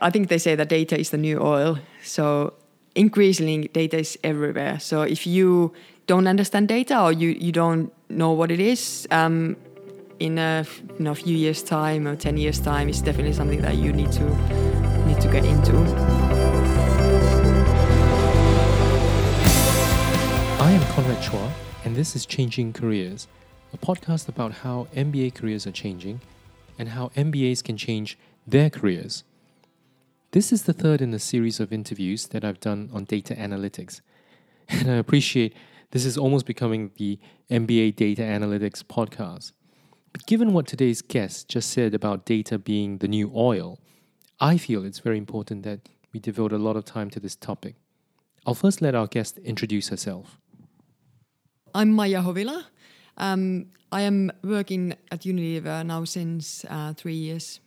I think they say that data is the new oil. So increasingly, data is everywhere. So if you don't understand data or you, you don't know what it is, um, in a you know, few years' time or ten years' time, it's definitely something that you need to need to get into. I am Conrad Chua, and this is Changing Careers, a podcast about how MBA careers are changing and how MBAs can change their careers. This is the third in a series of interviews that I've done on data analytics. And I appreciate this is almost becoming the MBA Data Analytics podcast. But given what today's guest just said about data being the new oil, I feel it's very important that we devote a lot of time to this topic. I'll first let our guest introduce herself. I'm Maya Hovila. Um, I am working at Unilever now since uh, three years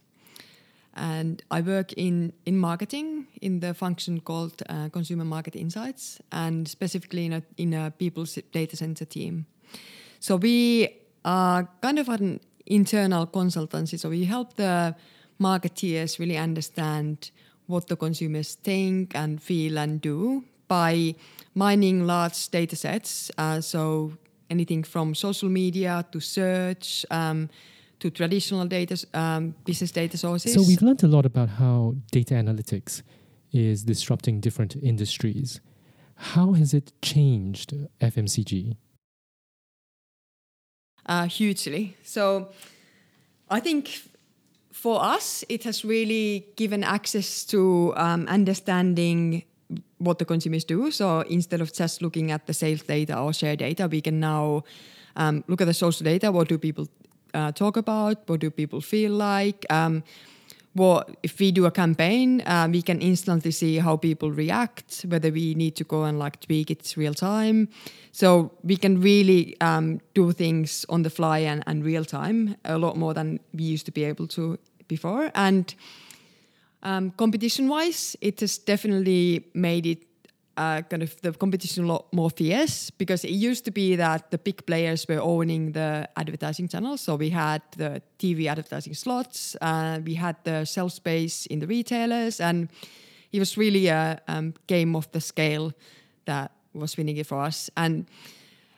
and I work in in marketing in the function called uh, consumer market insights, and specifically in a in a people's data center team. So we are kind of an internal consultancy. So we help the marketeers really understand what the consumers think and feel and do by mining large data sets. Uh, so anything from social media to search. Um, to traditional data, um, business data sources. So we've learned a lot about how data analytics is disrupting different industries. How has it changed FMCG? Uh, hugely. So I think for us, it has really given access to um, understanding what the consumers do. So instead of just looking at the sales data or share data, we can now um, look at the social data. What do people uh, talk about? What do people feel like? Um, what if we do a campaign? Uh, we can instantly see how people react, whether we need to go and like tweak it real time. So we can really um, do things on the fly and, and real time a lot more than we used to be able to before. And um, competition wise, it has definitely made it uh, kind of the competition a lot more fierce because it used to be that the big players were owning the advertising channels. So we had the TV advertising slots, uh, we had the shelf space in the retailers, and it was really a um, game of the scale that was winning it for us. And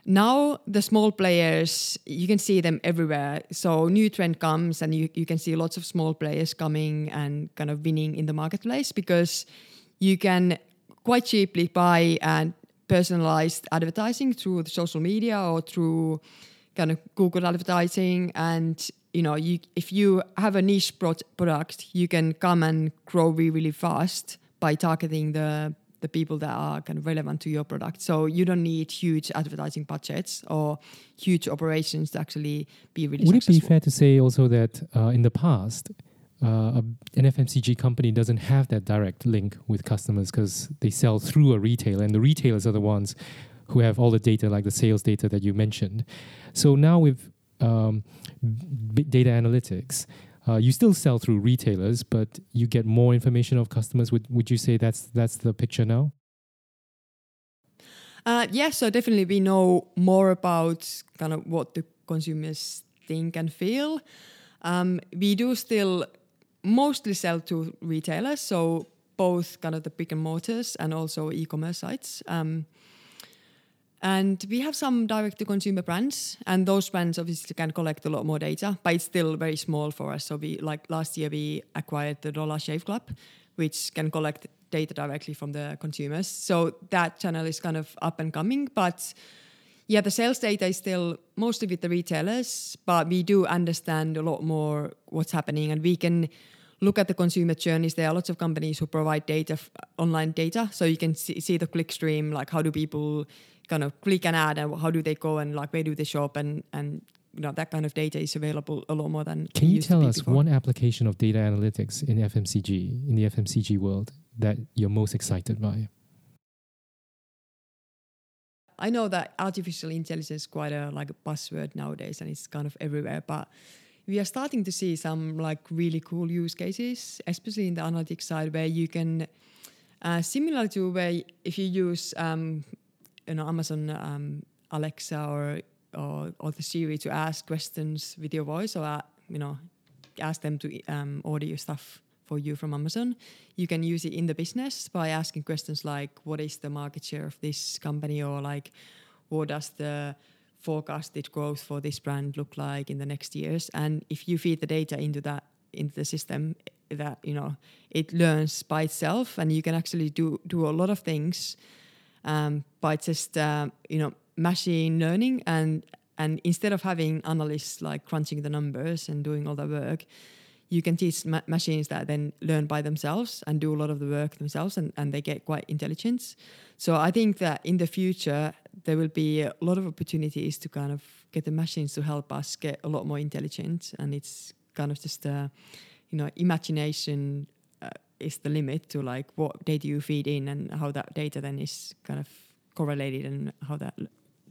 now the small players, you can see them everywhere. So new trend comes, and you, you can see lots of small players coming and kind of winning in the marketplace because you can quite cheaply buy and personalized advertising through the social media or through kind of Google advertising. And you know, you if you have a niche product, you can come and grow really, really fast by targeting the the people that are kind of relevant to your product. So you don't need huge advertising budgets or huge operations to actually be really. Successful. Would successful. it be fair to say also that uh, in the past? Uh, an FMCG company doesn't have that direct link with customers because they sell through a retailer, and the retailers are the ones who have all the data, like the sales data that you mentioned. So now with um, data analytics, uh, you still sell through retailers, but you get more information of customers. Would would you say that's that's the picture now? Uh, yes, yeah, so definitely we know more about kind of what the consumers think and feel. Um, we do still mostly sell to retailers, so both kind of the brick and mortars and also e-commerce sites. Um, and we have some direct to consumer brands, and those brands obviously can collect a lot more data, but it's still very small for us. So we like last year we acquired the Dollar Shave Club, which can collect data directly from the consumers. So that channel is kind of up and coming, but yeah, the sales data is still mostly with the retailers, but we do understand a lot more what's happening, and we can look at the consumer journeys. There are lots of companies who provide data, online data, so you can see, see the click stream, like how do people kind of click an ad, and how do they go, and like where do they shop, and and you know that kind of data is available a lot more than. Can you tell us before. one application of data analytics in FMCG in the FMCG world that you're most excited by? I know that artificial intelligence is quite a like a buzzword nowadays, and it's kind of everywhere, but we are starting to see some like really cool use cases, especially in the analytics side, where you can, uh, similar to where if you use, um, you know, Amazon um, Alexa or, or or the Siri to ask questions with your voice, or uh, you know, ask them to um, order your stuff for you from Amazon. You can use it in the business by asking questions like, "What is the market share of this company?" or like, "What does the forecasted growth for this brand look like in the next years?" And if you feed the data into that into the system, that you know it learns by itself, and you can actually do do a lot of things um, by just uh, you know machine learning and and instead of having analysts like crunching the numbers and doing all the work you can teach ma- machines that then learn by themselves and do a lot of the work themselves and, and they get quite intelligent. So i think that in the future there will be a lot of opportunities to kind of get the machines to help us get a lot more intelligent. And it's kind of just a you know imagination uh, is the limit to like what data you feed in and how that data then is kind of correlated and how that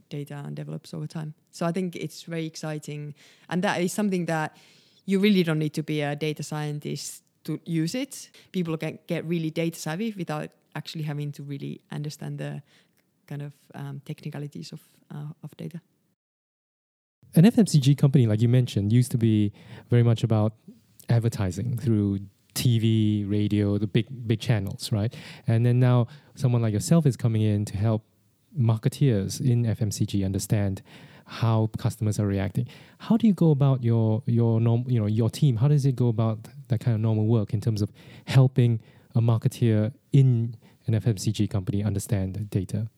data develops over time. So I think it's very exciting, and that is something that you really don't need to be a data scientist to use it. People can get really data savvy without actually having to really understand the kind of um, technicalities of uh, of data. An FMCG company, like you mentioned, used to be very much about advertising through TV, radio, the big big channels, right? And then now someone like yourself is coming in to help marketeers in FMCG understand how customers are reacting. How do you go about your your norm, you know your team? How does it go about that kind of normal work in terms of helping a marketeer in an FMCG company understand data?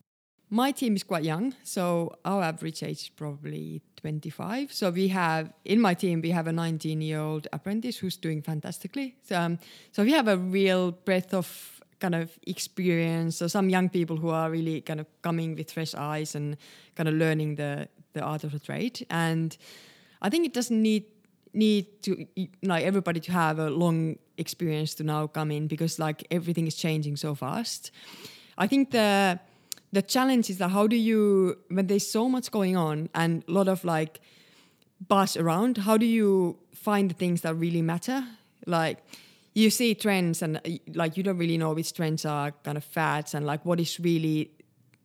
My team is quite young, so our average age is probably 25. So we have in my team we have a 19 year old apprentice who's doing fantastically. So, um, so we have a real breadth of kind of experience. Or some young people who are really kind of coming with fresh eyes and kind of learning the the art of the trade. And i think it doesn't need need to like everybody to have a long experience to now come in because like everything is changing so fast. I think the the challenge is that how do you when there's so much going on and a lot of like buzz around how do you find the things that really matter? Like you see trends and like you don't really know which trends are kind of fads and like what is really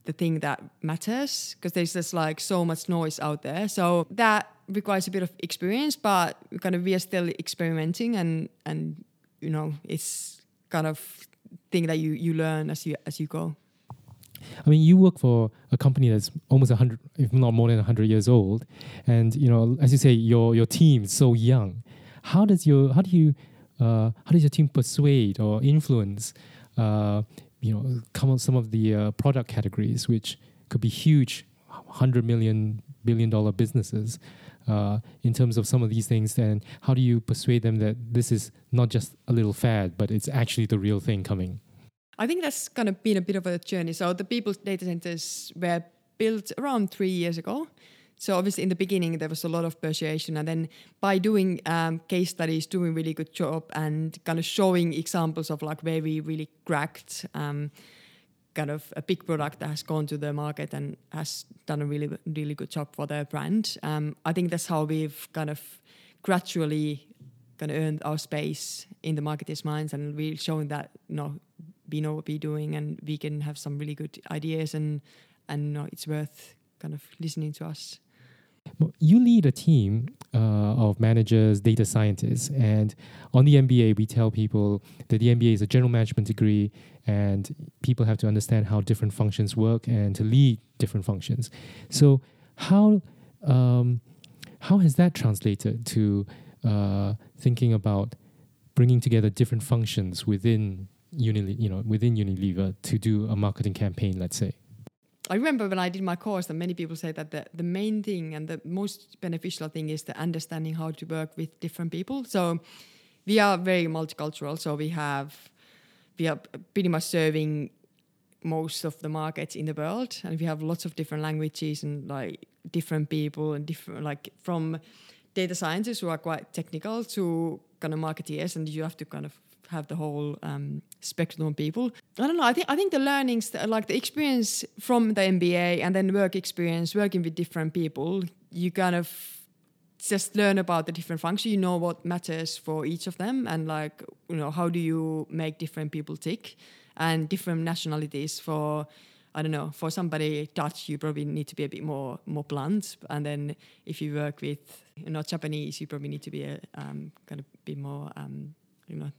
the thing that matters because there's just like so much noise out there so that requires a bit of experience but kind of we are still experimenting and and you know it's kind of thing that you you learn as you as you go I mean, you work for a company that's almost 100, if not more than 100 years old. And, you know, as you say, your, your team is so young. How does your, how do you how does your team persuade or influence uh, you know come on some of the uh, product categories which could be huge 100 million billion dollar businesses uh, in terms of some of these things? And how do you persuade them that this is not just a little fad but it's actually the real thing coming? I think that's kind of been a bit of a journey. So the people's data centers were built around three years ago so obviously in the beginning there was a lot of persuasion, and then by doing um, case studies, doing really good job, and kind of showing examples of like where we really cracked. Um, kind of a big product that has gone to the market and has done a really really good job for their brand. Um, I think that's how we've kind of gradually kind of earned our space in the marketers' minds and really showing that you know we know what we're doing and we can have some really good ideas and and you know, it's worth kind of listening to us. You lead a team uh, of managers, data scientists, and on the MBA, we tell people that the MBA is a general management degree, and people have to understand how different functions work and to lead different functions. So, how um, how has that translated to uh, thinking about bringing together different functions within you know, within Unilever to do a marketing campaign, let's say? I remember when I did my course that many people say that the, the main thing and the most beneficial thing is the understanding how to work with different people. So we are very multicultural. So we have we are pretty much serving most of the markets in the world, and we have lots of different languages and like different people and different like from data scientists who are quite technical to kind of marketeers, and you have to kind of have the whole um, spectrum of people. I don't know. I think I think the learnings, like the experience from the MBA and then work experience, working with different people, you kind of just learn about the different functions. You know what matters for each of them, and like you know how do you make different people tick, and different nationalities for. I don't know. For somebody Dutch, you probably need to be a bit more more blunt, and then if you work with you know Japanese, you probably need to be a um, kind of be more um, you know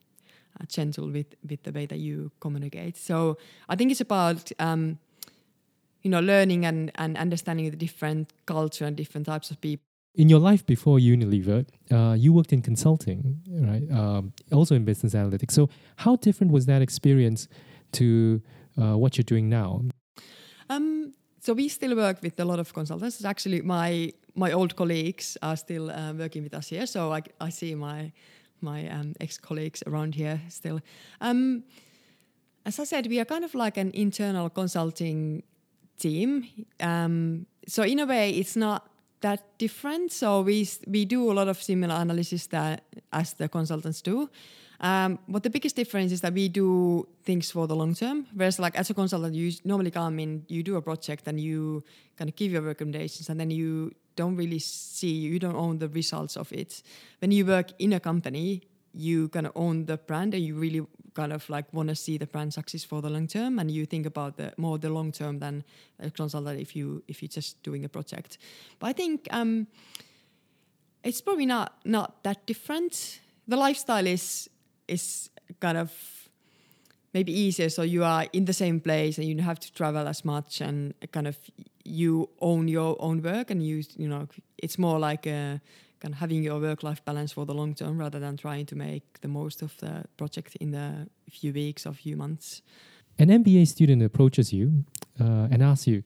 uh, gentle with with the way that you communicate. So I think it's about um, you know learning and and understanding the different culture and different types of people. In your life before Unilever, uh, you worked in consulting, right? Um, also in business analytics. So how different was that experience to uh, what you're doing now? Um, so we still work with a lot of consultants. Actually, my my old colleagues are still uh, working with us here. So I, I see my my um, ex colleagues around here still. Um, as I said, we are kind of like an internal consulting team. Um, so in a way, it's not that different. So we we do a lot of similar analysis that as the consultants do. Um, but the biggest difference is that we do things for the long term. Whereas, like as a consultant, you normally come in, you do a project, and you kind of give your recommendations, and then you don't really see, you don't own the results of it. When you work in a company, you kind of own the brand, and you really kind of like want to see the brand success for the long term, and you think about the more the long term than a consultant if you if you're just doing a project. But I think. Um, it's probably not not that different. The lifestyle is is kind of maybe easier so you are in the same place and you don't have to travel as much and kind of you own your own work and you you know it's more like a, kind of having your work life balance for the long term rather than trying to make the most of the project in the few weeks or few months. An mba student approaches you uh, and asks you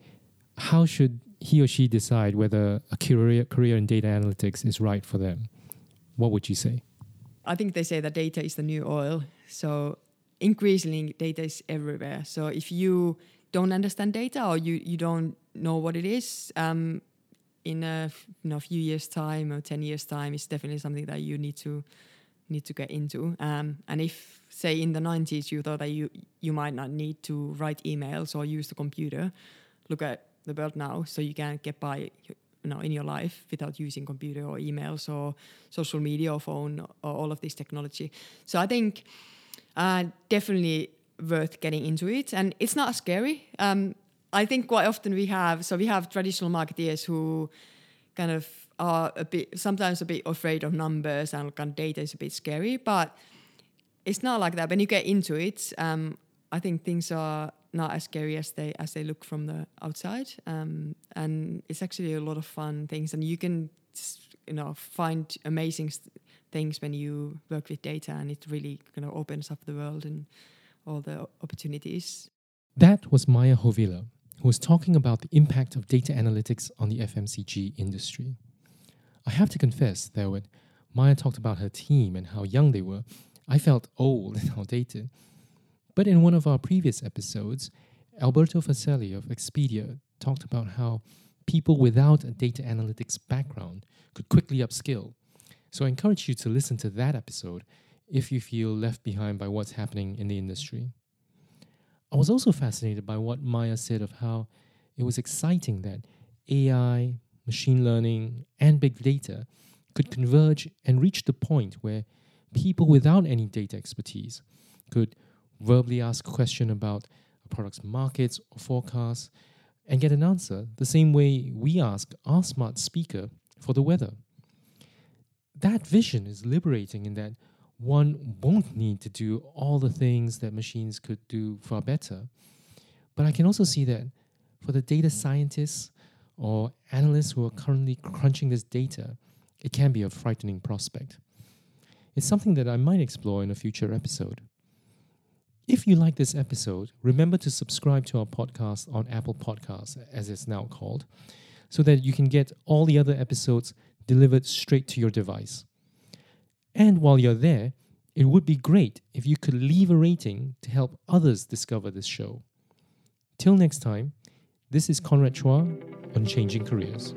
how should he or she decide whether a career career in data analytics is right for them? What would you say I think they say that data is the new oil. So increasingly, data is everywhere. So if you don't understand data or you, you don't know what it is, um, in a you know, few years' time or ten years' time, it's definitely something that you need to need to get into. Um, and if say in the 90s you thought that you you might not need to write emails or use the computer, look at the world now. So you can get by know in your life without using computer or emails or social media or phone or all of this technology. So I think uh, definitely worth getting into it, and it's not scary. Um, I think quite often we have so we have traditional marketeers who kind of are a bit sometimes a bit afraid of numbers and kind of data is a bit scary, but it's not like that. When you get into it, um, I think things are not as scary as they as they look from the outside. Um, and it's actually a lot of fun things, and you can you know find amazing things when you work with data, and it really kind of opens up the world and all the opportunities. That was Maya Hovila, who was talking about the impact of data analytics on the FMCG industry. I have to confess that when Maya talked about her team and how young they were, I felt old and outdated. But in one of our previous episodes, Alberto Faselli of Expedia talked about how people without a data analytics background could quickly upskill. So I encourage you to listen to that episode if you feel left behind by what's happening in the industry. I was also fascinated by what Maya said of how it was exciting that AI, machine learning, and big data could converge and reach the point where people without any data expertise could verbally ask a question about a product's markets or forecasts and get an answer the same way we ask our smart speaker for the weather. That vision is liberating in that one won't need to do all the things that machines could do far better. But I can also see that for the data scientists or analysts who are currently crunching this data, it can be a frightening prospect. It's something that I might explore in a future episode. If you like this episode, remember to subscribe to our podcast on Apple Podcasts, as it's now called, so that you can get all the other episodes delivered straight to your device. And while you're there, it would be great if you could leave a rating to help others discover this show. Till next time, this is Conrad Chua on Changing Careers.